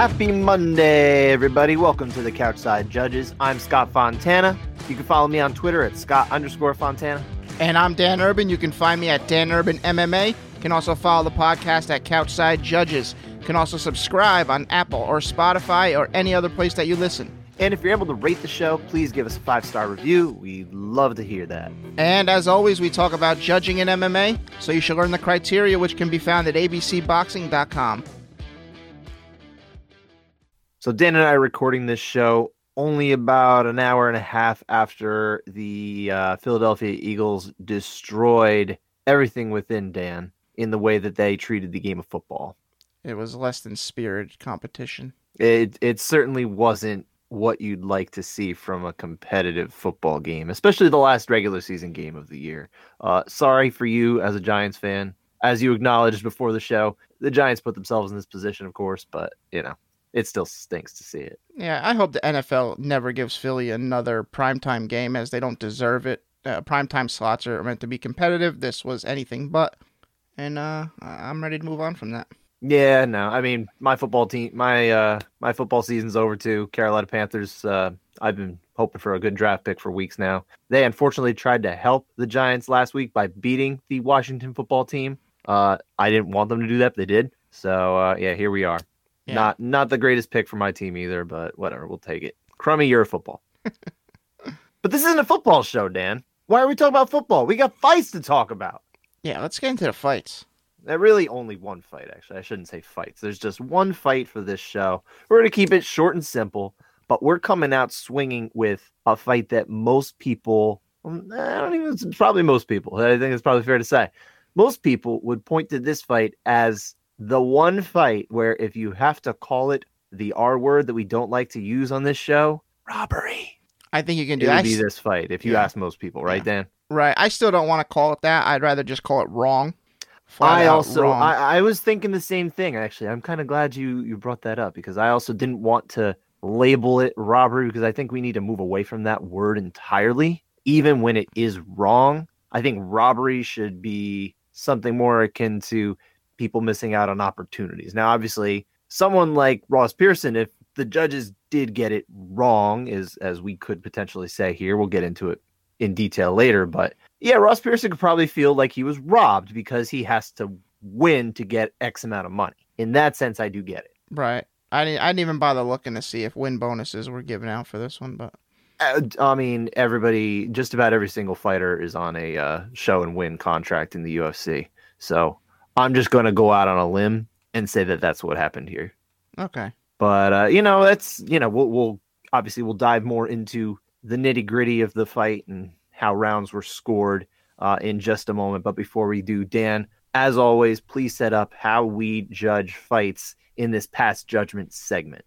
Happy Monday, everybody. Welcome to the Couchside Judges. I'm Scott Fontana. You can follow me on Twitter at Scott underscore Fontana. And I'm Dan Urban. You can find me at Dan Urban MMA. You can also follow the podcast at Couchside Judges. You can also subscribe on Apple or Spotify or any other place that you listen. And if you're able to rate the show, please give us a five star review. We'd love to hear that. And as always, we talk about judging in MMA, so you should learn the criteria, which can be found at abcboxing.com. So, Dan and I are recording this show only about an hour and a half after the uh, Philadelphia Eagles destroyed everything within Dan in the way that they treated the game of football. It was less than spirited competition. It it certainly wasn't what you'd like to see from a competitive football game, especially the last regular season game of the year. Uh, sorry for you as a Giants fan. As you acknowledged before the show, the Giants put themselves in this position, of course, but you know, it still stinks to see it. Yeah, I hope the NFL never gives Philly another primetime game as they don't deserve it. Uh, primetime slots are meant to be competitive. This was anything but. And uh, I'm ready to move on from that. Yeah, no. I mean, my football team, my uh, my football season's over too. Carolina Panthers. Uh, I've been hoping for a good draft pick for weeks now. They unfortunately tried to help the Giants last week by beating the Washington football team. Uh, I didn't want them to do that, but they did. So uh, yeah, here we are. Yeah. Not not the greatest pick for my team either, but whatever, we'll take it. Crummy, you're a football. but this isn't a football show, Dan. Why are we talking about football? We got fights to talk about. Yeah, let's get into the fights. There really only one fight, actually. I shouldn't say fights. There's just one fight for this show. We're going to keep it short and simple, but we're coming out swinging with a fight that most people, um, I don't even, probably most people, I think it's probably fair to say, most people would point to this fight as the one fight where if you have to call it the R word that we don't like to use on this show, robbery. I think you can do It would that. be this fight if you Yeah. ask most people, right, Dan? Right. I still don't want to call it that. I'd rather just call it wrong. Flat I also wrong. I, I was thinking the same thing actually. I'm kind of glad you you brought that up because I also didn't want to label it robbery because I think we need to move away from that word entirely even when it is wrong. I think robbery should be something more akin to people missing out on opportunities. Now obviously someone like Ross Pearson if the judges did get it wrong as as we could potentially say here, we'll get into it in detail later, but yeah, Ross Pearson could probably feel like he was robbed because he has to win to get X amount of money. In that sense, I do get it. right. I didn't, I didn't even bother looking to see if win bonuses were given out for this one, but Uh, I mean, everybody, just about every single fighter is on a uh, show and win contract in the UFC. So I'm just going to go out on a limb and say that that's what happened here. okay. But uh, you know, that's you know, we'll, we'll obviously we'll dive more into the nitty gritty of the fight and how rounds were scored uh, in just a moment. But before we do, Dan, as always, please set up how we judge fights in this past judgment segment.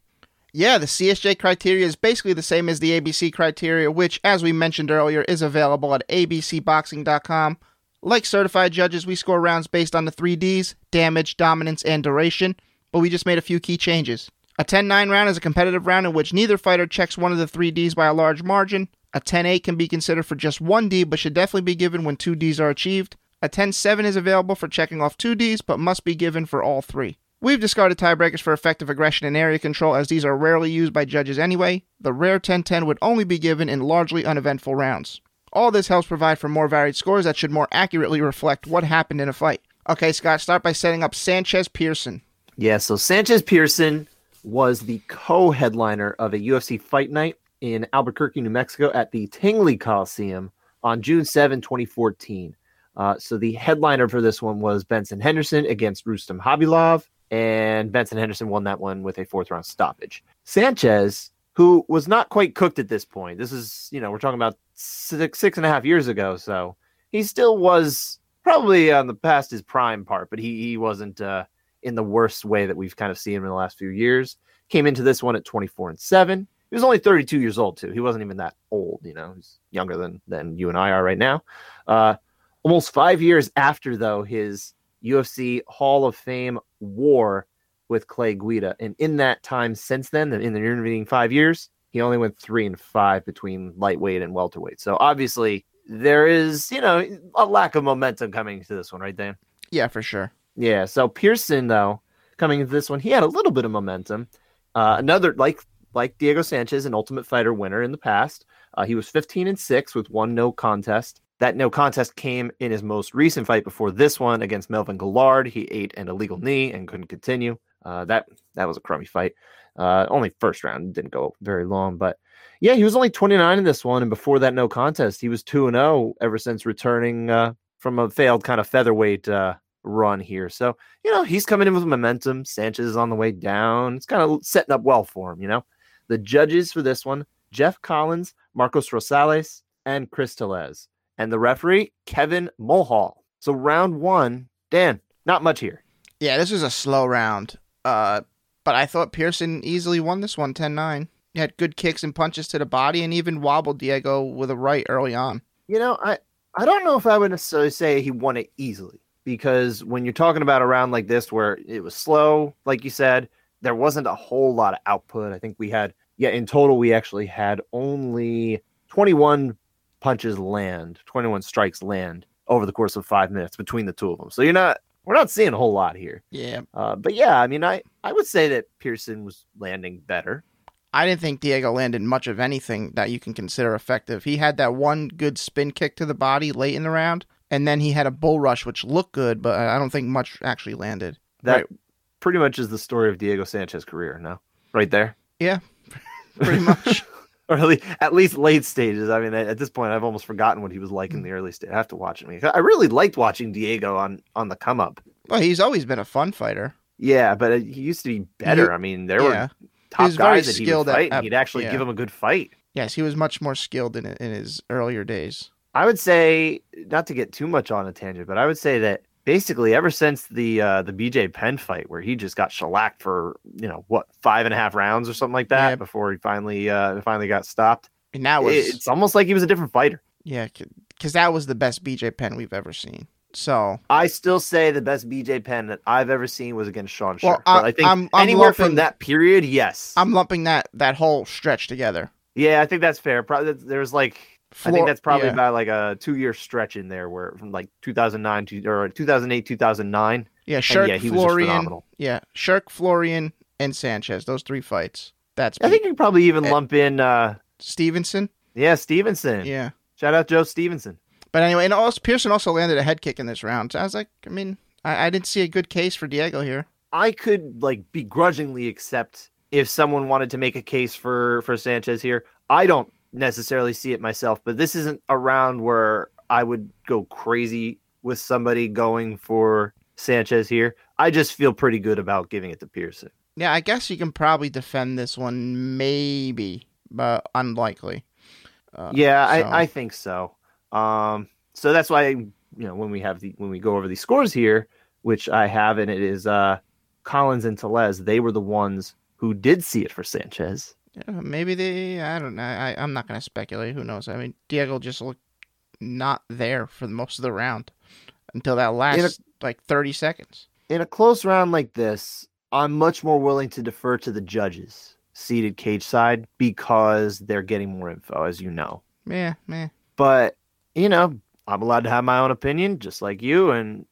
Yeah, the CSJ criteria is basically the same as the ABC criteria, which, as we mentioned earlier, is available at abcboxing.com. Like certified judges, we score rounds based on the three Ds damage, dominance, and duration, but we just made a few key changes. A 10 9 round is a competitive round in which neither fighter checks one of the three Ds by a large margin. A 10 8 can be considered for just one D, but should definitely be given when two Ds are achieved. A 10 7 is available for checking off two Ds, but must be given for all three. We've discarded tiebreakers for effective aggression and area control as these are rarely used by judges anyway. The rare 10 10 would only be given in largely uneventful rounds. All this helps provide for more varied scores that should more accurately reflect what happened in a fight. Okay, Scott, start by setting up Sanchez Pearson. Yeah, so Sanchez Pearson was the co-headliner of a UFC fight night in Albuquerque, New Mexico at the Tingley Coliseum on June 7, 2014. Uh, so the headliner for this one was Benson Henderson against Rustam Khabilov, and Benson Henderson won that one with a fourth round stoppage. Sanchez, who was not quite cooked at this point, this is, you know, we're talking about six, six and a half years ago, so he still was probably on the past his prime part, but he, he wasn't uh, in the worst way that we've kind of seen him in the last few years. Came into this one at 24 and 7. He was only 32 years old, too. He wasn't even that old, you know, he's younger than, than you and I are right now. Uh, almost five years after, though, his UFC Hall of Fame war with Clay Guida. And in that time since then, in the intervening five years, he only went three and five between lightweight and welterweight. So obviously, there is, you know, a lack of momentum coming into this one, right, Dan? Yeah, for sure. Yeah. So Pearson, though, coming into this one, he had a little bit of momentum. Uh, another like like Diego Sanchez, an Ultimate Fighter winner in the past. Uh, he was 15 and six with one no contest. That no contest came in his most recent fight before this one against Melvin Guillard. He ate an illegal knee and couldn't continue. Uh, that that was a crummy fight. Uh, only first round didn't go very long, but yeah, he was only 29 in this one, and before that no contest, he was two and zero ever since returning uh, from a failed kind of featherweight uh, run here. So you know he's coming in with momentum. Sanchez is on the way down. It's kind of setting up well for him. You know, the judges for this one: Jeff Collins, Marcos Rosales, and Chris Tellez, and the referee Kevin Mulhall. So round one, Dan, not much here. Yeah, this was a slow round. Uh, but I thought Pearson easily won this one 10 9. He had good kicks and punches to the body and even wobbled Diego with a right early on. You know, I, I don't know if I would necessarily say he won it easily because when you're talking about a round like this where it was slow, like you said, there wasn't a whole lot of output. I think we had, yeah, in total, we actually had only 21 punches land, 21 strikes land over the course of five minutes between the two of them. So you're not we're not seeing a whole lot here. Yeah. Uh, but yeah, I mean, I, I would say that Pearson was landing better. I didn't think Diego landed much of anything that you can consider effective. He had that one good spin kick to the body late in the round, and then he had a bull rush, which looked good, but I don't think much actually landed. That right. pretty much is the story of Diego Sanchez's career, no? Right there? Yeah, pretty much. or at least, at least late stages. I mean, at this point, I've almost forgotten what he was like in mm. the early stage. I have to watch him. I really liked watching Diego on on the come up. Well, he's always been a fun fighter. Yeah, but he used to be better. I mean, there yeah. were top guys that he would fight, at, and he'd actually yeah. give him a good fight. Yes, he was much more skilled in in his earlier days. I would say, not to get too much on a tangent, but I would say that basically ever since the uh, the BJ Penn fight where he just got shellacked for you know what five and a half rounds or something like that yeah. before he finally uh, finally got stopped. And that was it's almost like he was a different fighter. Yeah, because that was the best BJ Penn we've ever seen. So I still say the best BJ Penn that I've ever seen was against Sean Sherk. Well, I, I think I'm, I'm anywhere lumping, from that period, yes. I'm lumping that that whole stretch together. Yeah, I think that's fair. Probably there's like Floor, I think that's probably yeah. about like a two year stretch in there where from like 2009 to or 2008 2009. Yeah, Sherk yeah, Florian, yeah, Sherk, Florian, and Sanchez. Those three fights. That's I think you could probably even lump in uh Stevenson. Yeah, Stevenson. Yeah. Shout out Joe Stevenson. But anyway, and also Pearson also landed a head kick in this round. So I was like, I mean, I, I didn't see a good case for Diego here. I could like begrudgingly accept if someone wanted to make a case for for Sanchez here. I don't necessarily see it myself, but this isn't a round where I would go crazy with somebody going for Sanchez here. I just feel pretty good about giving it to Pearson. Yeah, I guess you can probably defend this one, maybe, but unlikely. Uh, yeah, so. I, I think so. Um, so that's why you know when we have the when we go over these scores here, which I have, and it is uh, Collins and Tellez. They were the ones who did see it for Sanchez. Yeah, maybe they. I don't know. I, I'm not going to speculate. Who knows? I mean, Diego just looked not there for most of the round until that last a, like 30 seconds. In a close round like this, I'm much more willing to defer to the judges seated cage side because they're getting more info, as you know. Yeah, yeah. But you know, I'm allowed to have my own opinion, just like you. And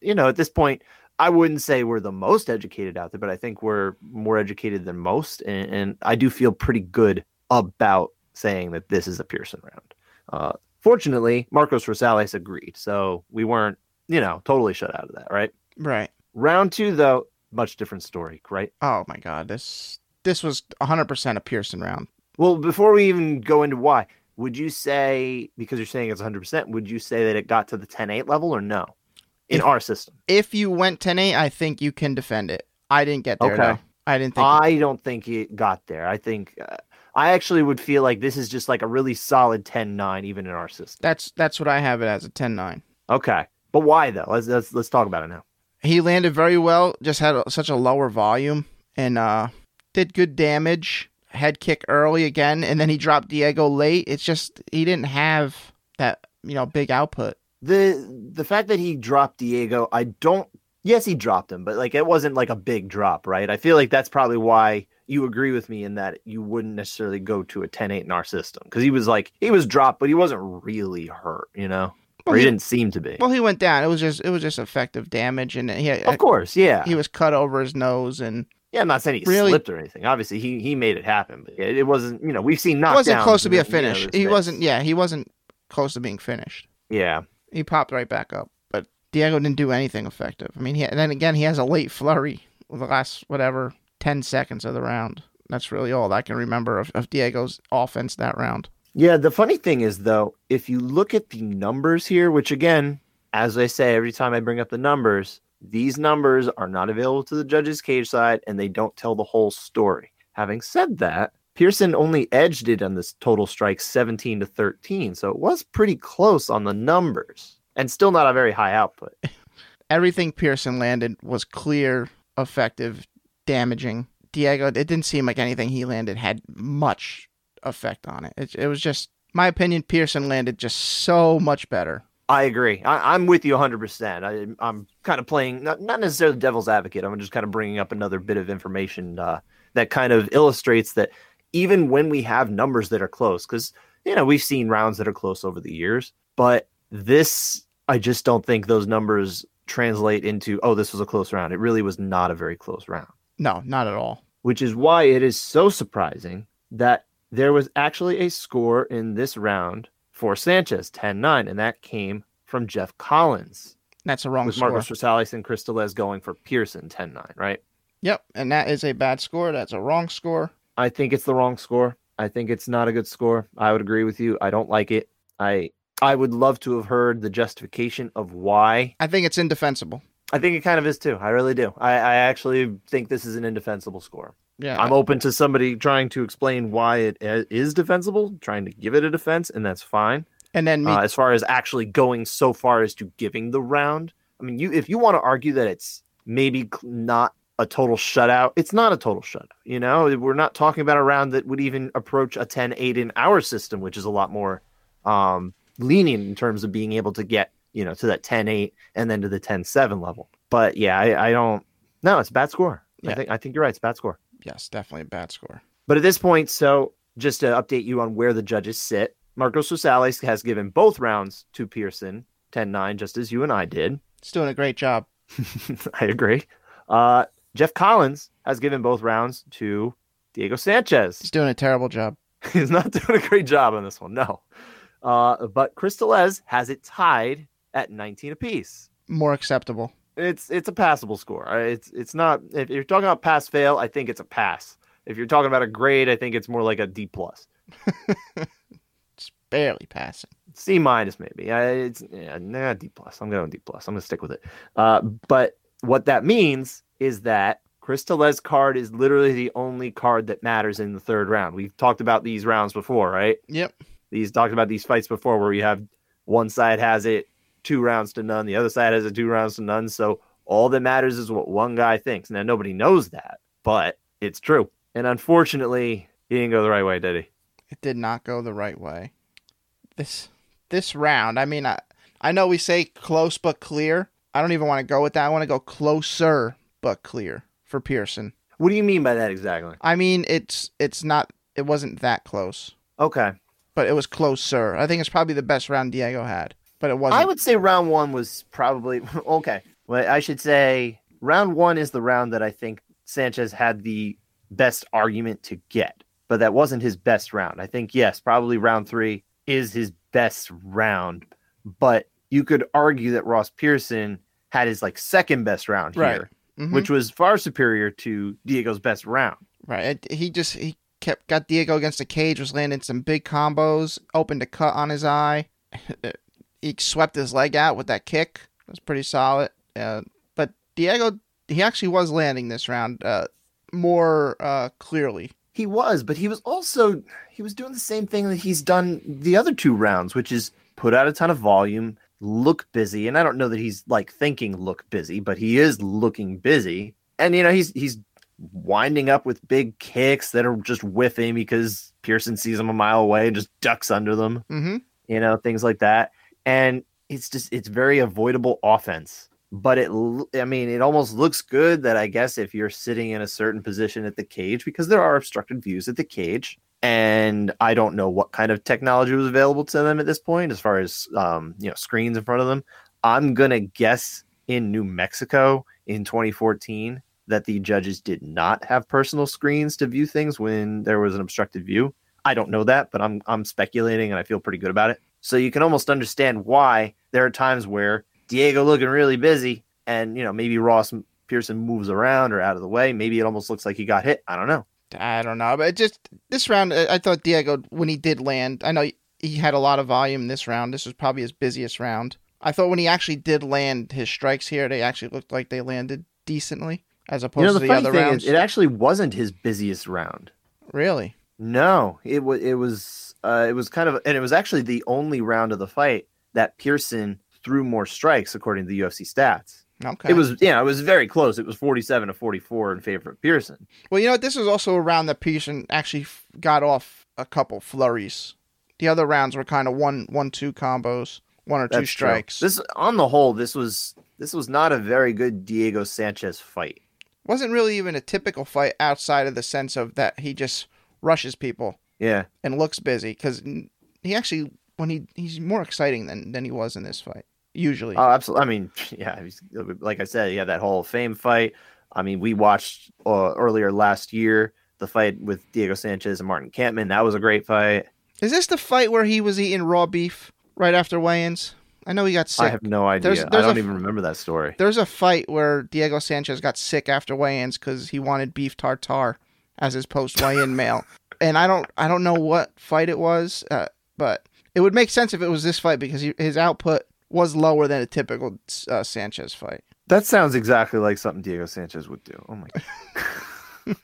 you know, at this point, I wouldn't say we're the most educated out there, but I think we're more educated than most, and, and I do feel pretty good about saying that this is a Pearson round. Uh, fortunately, Marcos Rosales agreed, so we weren't, you know, totally shut out of that, right? Right. Round two, though, much different story, right? Oh my God, this this was 100% a Pearson round. Well, before we even go into why, would you say because you're saying it's 100%, would you say that it got to the 10-8 level or no? In if, our system. If you went 10-8, I think you can defend it. I didn't get there. Okay. Though. I didn't think. I don't think it got there. I think uh, I actually would feel like this is just like a really solid 10-9 even in our system. That's that's what I have it as a 10-9. Okay, but why though? Let's let's let's talk about it now. He landed very well. Just had a, such a lower volume and uh, did good damage. Head kick early again, and then he dropped Diego late. It's just he didn't have that you know big output the the fact that he dropped Diego, I don't. Yes, he dropped him, but like it wasn't like a big drop, right? I feel like that's probably why you agree with me in that you wouldn't necessarily go to a 10-8 in our system because he was like he was dropped, but he wasn't really hurt, you know. Well, or he, he, didn't seem to be. Well, he went down. It was just it was just effective damage, and he of course, yeah, he was cut over his nose, and Yeah, I'm not saying he Really? slipped or anything. Obviously, he he made it happen, but it, it wasn't. You know, we've seen It wasn't close to be a then, you know, finish. he wasn't. Yeah, he wasn't close to being finished. Yeah, He popped right back up, but Diego didn't do anything effective. I mean, he, and then again, he has a late flurry with the last whatever ten seconds of the round. That's really all I can remember of, of Diego's offense that round. yeah. The funny thing is, though, if you look at the numbers here, which again, as I say every time I bring up the numbers, these numbers are not available to the judges' cage side, and they don't tell the whole story. Having said that, Pearson only edged it on this total strike 17 to 13, so it was pretty close on the numbers, and still not a very high output. Everything Pearson landed was clear, effective, damaging. Diego, it didn't seem like anything he landed had much effect on it. It, it was just, my opinion, Pearson landed just so much better. I agree. I, I'm with you 100%. I, I'm kind of playing, not, not necessarily the devil's advocate. I'm just kind of bringing up another bit of information uh, that kind of illustrates that even when we have numbers that are close, because, you know, we've seen rounds that are close over the years, but this, I just don't think those numbers translate into, oh, this was a close round. It really was not a very close round, No, not at all. which is why it is so surprising that there was actually a score in this round for Sanchez 10 9, and that came from Jeff Collins That's a wrong with score. Marcos Rosales and Chris Tellez going for Pearson 10 9, right? Yep, and that is a bad score. That's a wrong score. I think it's the wrong score. I think it's not a good score. I would agree with you. I don't like it. I I would love to have heard the justification of why. I think it's indefensible. I think it kind of is too. I really do. I, I actually think this is an indefensible score. Yeah, I'm open to somebody trying to explain why it is defensible, trying to give it a defense, and that's fine. and then me, Uh, as far as actually going so far as to giving the round, I mean, you if you want to argue that it's maybe not a total shutout, it's not a total shutout. You know, we're not talking about a round that would even approach a 10-8 in our system, which is a lot more um, lenient in terms of being able to get you know to that 10-8 and then to the 10-7 level. But yeah, I, I don't. No, it's a bad score. I think I think you're right. It's a bad score. yes, definitely a bad score. But at this point, so just to update you on where the judges sit, Marcos Rosales has given both rounds to Pearson 10 9, just as you and I did. It's doing a great job. I agree. Uh, Jeff Collins has given both rounds to Diego Sanchez. He's doing a terrible job. He's not doing a great job on this one, no. Uh, but Chris Tellez has it tied at 19 apiece. More acceptable. It's it's a passable score. It's it's not if you're talking about pass fail, I think it's a pass. If you're talking about a grade, I think it's more like a D plus. It's barely passing. C minus maybe. Uh, it's yeah, nah, D plus. I'm going D plus. I'm gonna stick with it. Uh, but what that means is that Chris Tellez card is literally the only card that matters in the third round. We've talked about these rounds before, right? Yep. These talked about these fights before, where you have one side has it two rounds to none, the other side has it two rounds to none. So all that matters is what one guy thinks. Now nobody knows that, but it's true. And unfortunately, he didn't go the right way, did he? It did not go the right way. This this round, I mean, I I know we say close but clear. I don't even want to go with that. I want to go closer but clear for Pearson. What do you mean by that exactly? I mean, it's it's not it wasn't that close, Okay. but it was closer. I think it's probably the best round Diego had, but it wasn't. I would say round one was probably okay. Well, I should say round one is the round that I think Sanchez had the best argument to get, but that wasn't his best round. I think yes, probably round three is his best round, but you could argue that Ross Pearson had his like second best round Right. here, Mhm. which was far superior to Diego's best round. Right. It, he just he kept got Diego against the cage, was landing some big combos, opened a cut on his eye. he swept his leg out with that kick. It was pretty solid. Uh, but Diego, he actually was landing this round uh, more uh, clearly. He was, but he was also he was doing the same thing that he's done the other two rounds, which is put out a ton of volume, look busy, and I don't know that he's like thinking look busy, but he is looking busy. And you know, he's he's winding up with big kicks that are just whiffing because Pearson sees him a mile away and just ducks under them, Mm-hmm. you know, things like that. And it's just it's very avoidable offense. But it, I mean, it almost looks good that I guess if you're sitting in a certain position at the cage, because there are obstructed views at the cage, and I don't know what kind of technology was available to them at this point, as far as um, you know, screens in front of them. I'm gonna guess in New Mexico in 2014, that the judges did not have personal screens to view things when there was an obstructed view. I don't know that, but I'm I'm speculating and I feel pretty good about it. So you can almost understand why there are times where Diego looking really busy and you know maybe Ross Pearson moves around or out of the way. Maybe it almost looks like he got hit. I don't know. I don't know, but just this round, I thought Diego when he did land. I know he had a lot of volume this round. This was probably his busiest round. I thought when he actually did land his strikes here, they actually looked like they landed decently as opposed you know, the to the other rounds. Is, it actually wasn't his busiest round. Really? No, it was. It was. Uh, it was kind of, and it was actually the only round of the fight that Pearson threw more strikes according to the UFC stats. Okay. It was yeah, it was very close. It was 47 to 44 in favor of Pearson. Well, you know, this was also a round that Pearson actually got off a couple flurries. The other rounds were kind of one one two combos, one or two strikes. True. This on the whole, this was this was not a very good Diego Sanchez fight. Wasn't really even a typical fight outside of the sense of that he just rushes people. Yeah. And looks busy cuz he actually when he he's more exciting than than he was in this fight usually. Oh, absolutely. I mean, yeah, like I said, yeah, that Hall of Fame fight. I mean, we watched uh, earlier last year the fight with Diego Sanchez and Martin Kampmann. That was a great fight. Is this the fight where he was eating raw beef right after weigh-ins? I know he got sick. I have no idea. There's, there's I don't a, even remember that story. There's a fight where Diego Sanchez got sick after weigh-ins because he wanted beef tartare as his post weigh-in meal, and I don't I don't know what fight it was, uh, but it would make sense if it was this fight because he, his output was lower than a typical uh, Sanchez fight. That sounds exactly like something Diego Sanchez would do. Oh my god.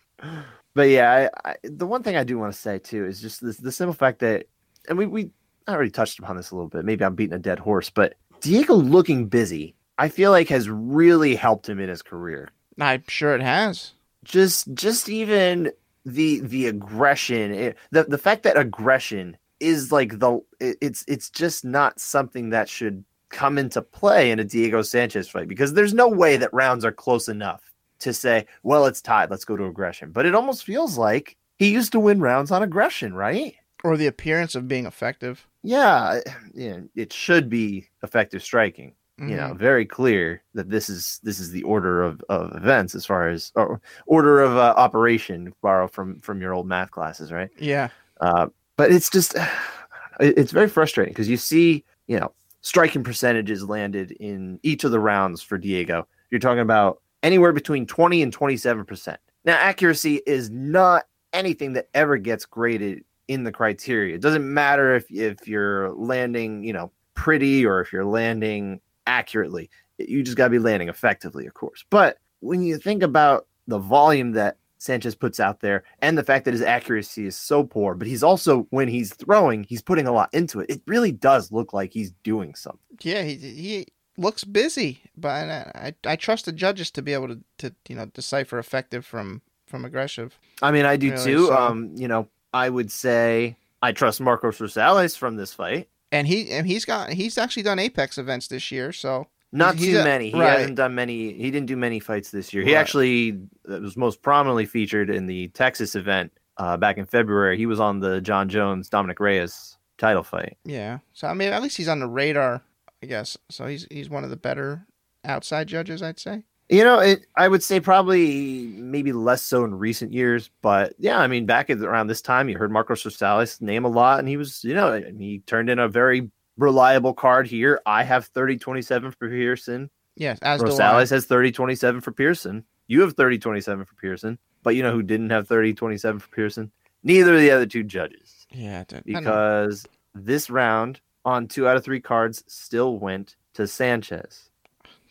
but yeah, I, I, the one thing I do want to say too is just this, the simple fact that, and we we I already touched upon this a little bit. Maybe I'm beating a dead horse, but Diego looking busy, I feel like has really helped him in his career. I'm sure it has. Just just even the the aggression, it, the the fact that aggression is like the it, it's it's just not something that should come into play in a Diego Sanchez fight because there's no way that rounds are close enough to say, well, it's tied, let's go to aggression. But it almost feels like he used to win rounds on aggression, right? Or the appearance of being effective. Yeah, it should be effective striking. Mm-hmm. You know, mm-hmm. very clear that this is this is the order of, of events as far as or order of uh, operation. Borrow from from your old math classes, right? Yeah. Uh, but it's just it's very frustrating because you see, you know, striking percentages landed in each of the rounds for Diego. You're talking about anywhere between 20 and 27%. Now, accuracy is not anything that ever gets graded in the criteria. It doesn't matter if, if you're landing, you know, pretty or if you're landing accurately. You just got to be landing effectively, of course. But when you think about the volume that Sanchez puts out there and the fact that his accuracy is so poor, but he's also when he's throwing, he's putting a lot into it. It really does look like he's doing something. Yeah, he he looks busy, but I I trust the judges to be able to to you know decipher effective from from aggressive. I mean, I do really, too. So. Um, you know, I would say I trust Marcos Rosales from this fight. And he and he's got he's actually done Apex events this year, so not too a, many. He right. hasn't done many. He didn't do many fights this year. He right. actually uh, was most prominently featured in the Texas event uh, back in February. He was on the Jon Jones Dominic Reyes title fight. Yeah. So I mean, at least he's on the radar, I guess. So he's he's one of the better outside judges, I'd say. You know, it, I would say probably maybe less so in recent years, but yeah, I mean, back at around this time, you heard Marcos Rosales name a lot, and he was, you know, he turned in a very reliable card here. I have 30 27 for Pearson. Yes, as Rosales has 30 27 for Pearson. You have 30 27 for Pearson. But you know who didn't have 30 27 for Pearson? Neither of the other two judges. Yeah, because this round on two out of three cards still went to Sanchez.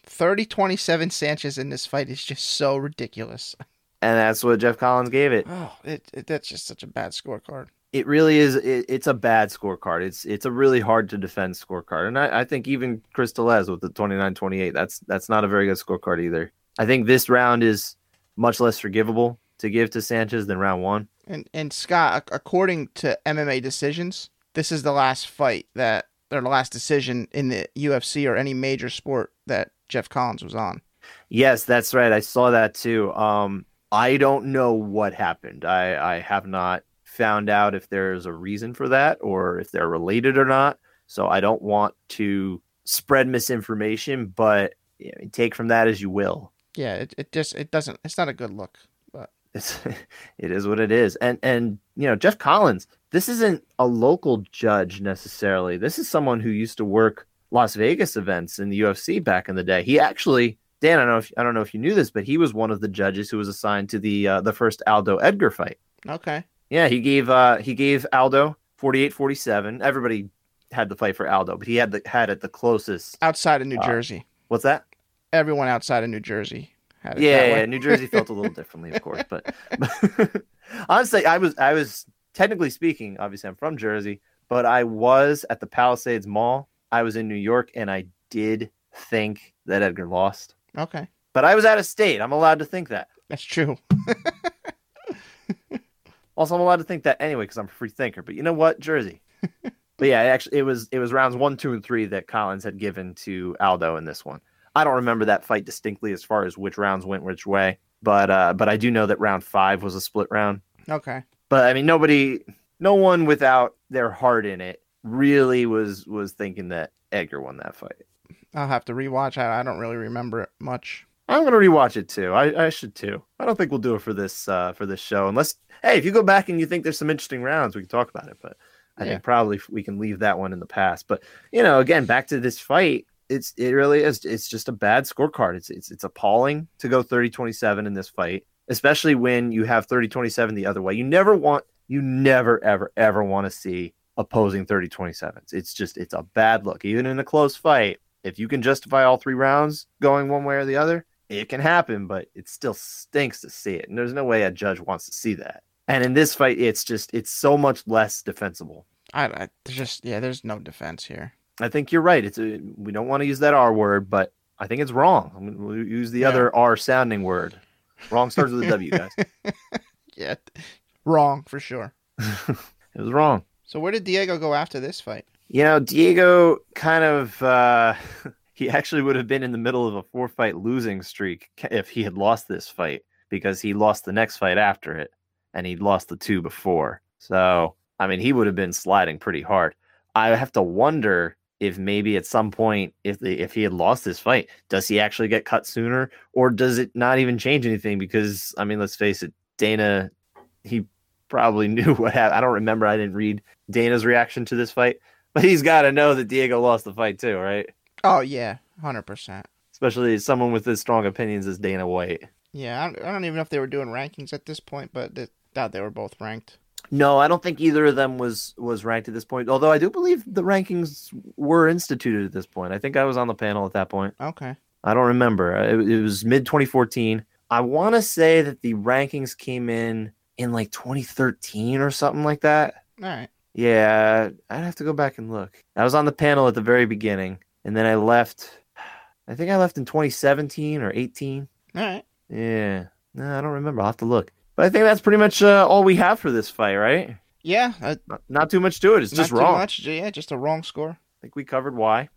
30 27 Sanchez in this fight is just so ridiculous. And that's what Jeff Collins gave it. Oh, it, it that's just such a bad scorecard it really is it, it's a bad scorecard. It's it's a really hard to defend scorecard and i, I think even Chris Tellez with the 29-28 that's that's not a very good scorecard either. I think this round is much less forgivable to give to sanchez than round one. And and scott according to mma decisions this is the last fight that or the last decision in the ufc or any major sport that jeff collins was on. Yes that's right. I saw that too. Um i don't know what happened. I i have not found out if there's a reason for that or if they're related or not. So I don't want to spread misinformation, but you know, take from that as you will. Yeah, it, it just it doesn't it's not a good look. But It's it is what it is. And and you know, Jeff Collins, this isn't a local judge necessarily. This is someone who used to work Las Vegas events in the UFC back in the day. He actually Dan, I don't know if I don't know if you knew this, but he was one of the judges who was assigned to the uh, the first Aldo Edgar fight. okay. Yeah, he gave uh he gave Aldo 48-47. Everybody had the fight for Aldo, but he had the had it the closest. Outside of New Uh, Jersey. What's that? Everyone outside of New Jersey had it Yeah, yeah. New Jersey felt a little differently, of course, but, but honestly, I was I was technically speaking, obviously I'm from Jersey, but I was at the Palisades Mall. I was in New York, and I did think that Edgar lost, Okay. but I was out of state. I'm allowed to think that. That's true. Also, I'm allowed to think that anyway because I'm a free thinker. But you know what, Jersey. but yeah, actually, it was it was rounds one, two, and three that Collins had given to Aldo in this one. I don't remember that fight distinctly as far as which rounds went which way, but uh, but I do know that round five was a split round. Okay. But I mean, nobody, no one without their heart in it really was was thinking that Edgar won that fight. I'll have to rewatch. I, I don't really remember it much. I'm gonna rewatch it too. I, I should too. I don't think we'll do it for this uh, for this show unless hey, if you go back and you think there's some interesting rounds, we can talk about it. But I Yeah. think probably we can leave that one in the past. But you know, again, back to this fight, it's it really is. It's just a bad scorecard. It's it's it's appalling to go 30-27 in this fight, especially when you have 30-27 the other way. You never want you never ever ever want to see opposing 30-27s. It's just it's a bad look. Even in a close fight, if you can justify all three rounds going one way or the other, it can happen, but it still stinks to see it. And there's no way a judge wants to see that. And in this fight, it's just it's so much less defensible. I, I there's just yeah, there's no defense here. I think you're right. It's a, we don't want to use that R word, but I think it's wrong. I mean, we'll use the Yeah. other R sounding word. Wrong starts with a W, guys. Yeah, wrong for sure. it was wrong. So where did Diego go after this fight? You know, Diego kind of uh he actually would have been in the middle of a four fight losing streak if he had lost this fight because he lost the next fight after it and he lost the two before. So, I mean, he would have been sliding pretty hard. I have to wonder if maybe at some point if the, if he had lost this fight, does he actually get cut sooner or does it not even change anything because I mean, let's face it, Dana he probably knew what happened. I don't remember. I didn't read Dana's reaction to this fight. But he's got to know that Diego lost the fight too, right? Oh yeah, hundred percent. Especially someone with as strong opinions as Dana White. Yeah, I don't, I don't even know if they were doing rankings at this point, but they, thought they were both ranked. No, I don't think either of them was was ranked at this point. Although I do believe the rankings were instituted at this point. I think I was on the panel at that point. Okay. I don't remember. It, it was mid 2014. I want to say that the rankings came in in like 2013 or something like that. All right. Yeah, I'd have to go back and look. I was on the panel at the very beginning, and then I left. I think I left in 2017 or 18. All right. Yeah, no, I don't remember. I'll have to look. But I think that's pretty much uh, all we have for this fight, right? Yeah. Uh, Not, not too much to it. It's just not too wrong. Much. Yeah, just a wrong score. I think we covered why.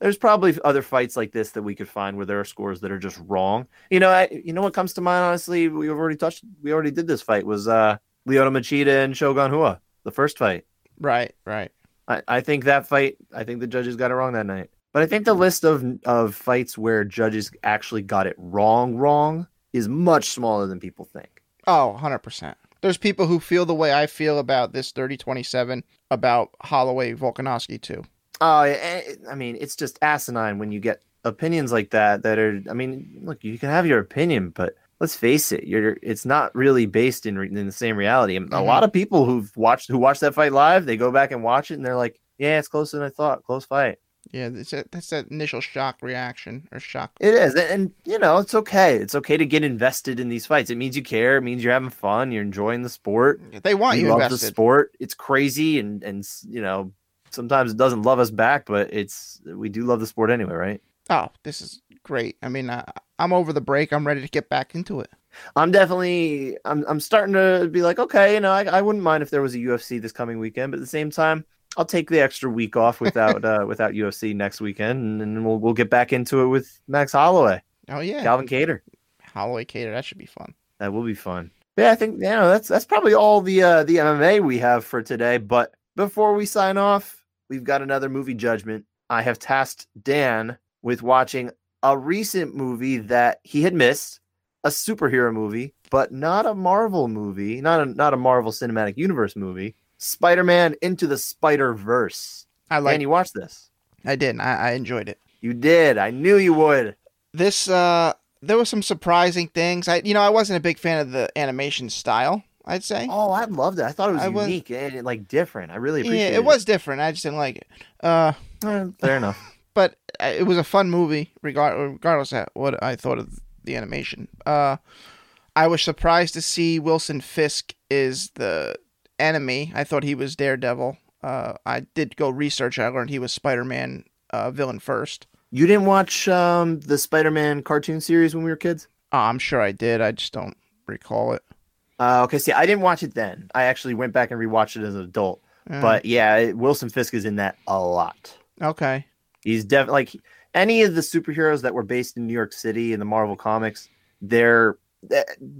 There's probably other fights like this that we could find where there are scores that are just wrong. You know, I, you know what comes to mind. Honestly, we've already touched. We already did this fight. Was uh, Lyoto Machida and Shogun Rua the first fight? Right. Right. I, I think that fight. I think the judges got it wrong that night. But I think the list of of fights where judges actually got it wrong, wrong is much smaller than people think. Oh, 100%. There's people who feel the way I feel about this 3027 about Holloway Volkanovski too. Oh, eh, I mean, it's just asinine when you get opinions like that. That are, I mean, look, you can have your opinion, but let's face it, you're it's not really based in re- in the same reality. And A lot of people who've watched who watched that fight live, they go back and watch it, and they're like, "Yeah, it's closer than I thought. Close fight." Yeah, that's a, that's that initial shock reaction or shock. It is, and, you know, it's okay. It's okay to get invested in these fights. It means you care. It means you're having fun. You're enjoying the sport. They want we you love the invested. sport. It's crazy, and and you know, sometimes it doesn't love us back, but it's we do love the sport anyway, right? Oh, this is great. I mean, uh, I'm over the break. I'm ready to get back into it. I'm definitely I'm I'm starting to be like, okay, you know, I, I wouldn't mind if there was a UFC this coming weekend, but at the same time, I'll take the extra week off without uh, without UFC next weekend, and, then we'll we'll get back into it with Max Holloway, Oh yeah, Calvin Kattar. Holloway Kattar. That should be fun. That will be fun. Yeah, I think you know that's that's probably all the uh, the MMA we have for today. But before we sign off, we've got another movie judgment. I have tasked Dan with watching a recent movie that he had missed, a superhero movie, but not a Marvel movie, not a not a Marvel Cinematic Universe movie. Spider-Man into the Spider-Verse. I like. and you watched this. I did. I, I enjoyed it. You did. I knew you would. This uh, there were some surprising things. I, you know, I wasn't a big fan of the animation style. I'd say. Oh, I loved it. I thought it was I was- unique and like different. I really yeah, appreciated it was different. I just didn't like it. Uh, Eh, fair enough. but uh, it was a fun movie, regard regardless of what I thought of the animation. Uh, I was surprised to see Wilson Fisk is the enemy. I thought he was Daredevil. Uh, I did go research. I learned he was Spider Man uh, villain first. You didn't watch um, the Spider-Man cartoon series when we were kids? Uh, I'm sure I did. I just don't recall it. Uh, okay, see, I didn't watch it then. I actually went back and rewatched it as an adult. Uh, But yeah, Wilson Fisk is in that a lot. okay, He's definitely like any of the superheroes that were based in New York City in the Marvel comics. They're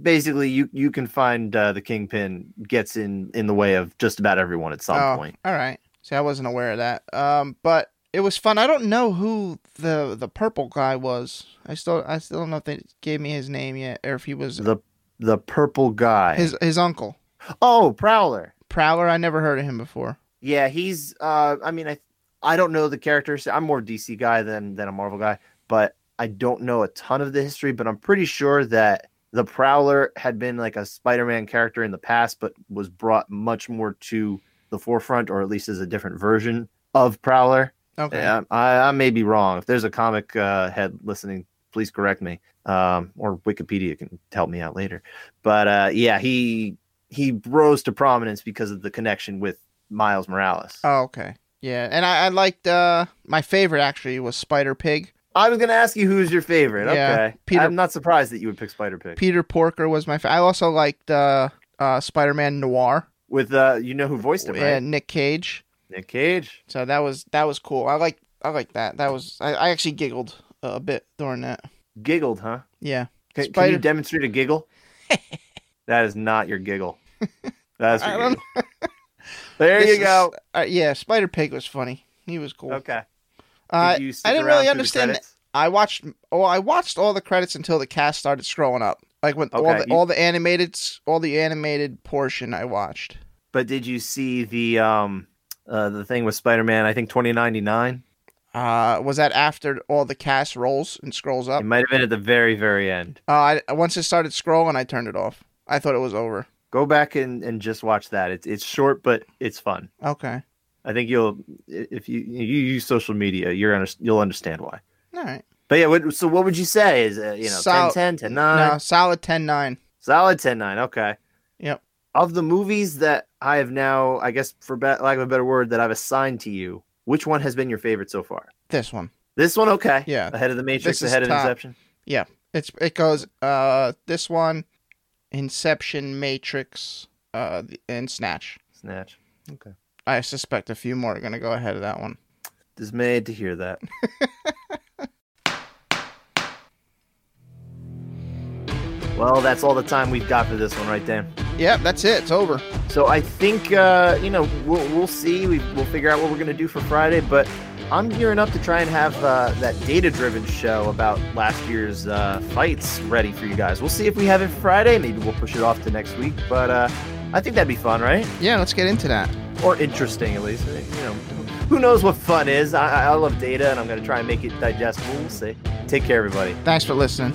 basically you you can find uh, the Kingpin gets in in the way of just about everyone at some Oh, point. All right. See, I wasn't aware of that. Um, but it was fun. I don't know who the the purple guy was. I still I still don't know if they gave me his name yet, or if he was The the purple guy. his his uncle oh, Prowler. Prowler. I never heard of him before. Yeah, he's. Uh, I mean, I I don't know the characters. I'm more DC guy than than a Marvel guy, but I don't know a ton of the history. But I'm pretty sure that the Prowler had been like a Spider-Man character in the past, but was brought much more to the forefront, or at least as a different version of Prowler. Okay. Yeah, I, I may be wrong. If there's a comic uh, head listening, please correct me. Um, or Wikipedia can help me out later. But uh, yeah, he he rose to prominence because of the connection with Miles Morales. Oh, okay. Yeah, and I, I liked uh my favorite actually was Spider Pig. I was gonna ask you who's your favorite. Yeah, okay, Peter- I'm not surprised that you would pick Spider Pig. Peter Porker was my. favorite. I also liked uh uh Spider Man Noir With uh, you know who voiced him, right? Nick Cage. Nick Cage. So that was that was cool. I like I like that. That was I, I actually giggled a bit during that. Giggled, huh? Yeah. Can, can you demonstrate a giggle? that is not your giggle. That's I your giggle. There This you is- go. Uh, yeah, Spider Pig was funny. He was cool. Okay. Uh, Did you stick I didn't really understand. I watched. Oh, I watched all the credits until the cast started scrolling up. Like when all the you- all the animated all the animated portion I watched. But did you see the um uh the thing with Spider-Man, I think 2099? Uh, was that after all the cast rolls and scrolls up? It might have been at the very very end. Uh, I, once it started scrolling, I turned it off. I thought it was over. Go back and, and just watch that. It's it's short but it's fun. Okay. I think you'll if you you use social media, you're under, you'll understand why. All right. But yeah, what, so what would you say is uh, you know Sol- 10 10 10 9 no, solid 10-9. solid 10 9 okay. Yep. Of the movies that I have now, I guess for be- lack of a better word that I've assigned to you, which one has been your favorite so far? This one. This one okay. Yeah. Ahead of the Matrix, ahead of top. Inception. It's it goes uh this one, Inception, Matrix, uh, and Snatch. Snatch. Okay. I suspect a few more are gonna go ahead of that one. Dismayed to hear that. well, that's all the time we've got for this one, right, Dan? Yep, that's it. It's over. So I think uh, you know we'll we'll see. We, we'll figure out what we're gonna do for Friday, but I'm gearing up to try and have uh, that data-driven show about last year's uh, fights ready for you guys. We'll see if we have it Friday. Maybe we'll push it off to next week, but uh, I think that'd be fun, right? Yeah, let's get into that. Or interesting, at least. You know, who knows what fun is? I, I love data, and I'm going to try and make it digestible. We'll see. Take care, everybody. Thanks for listening.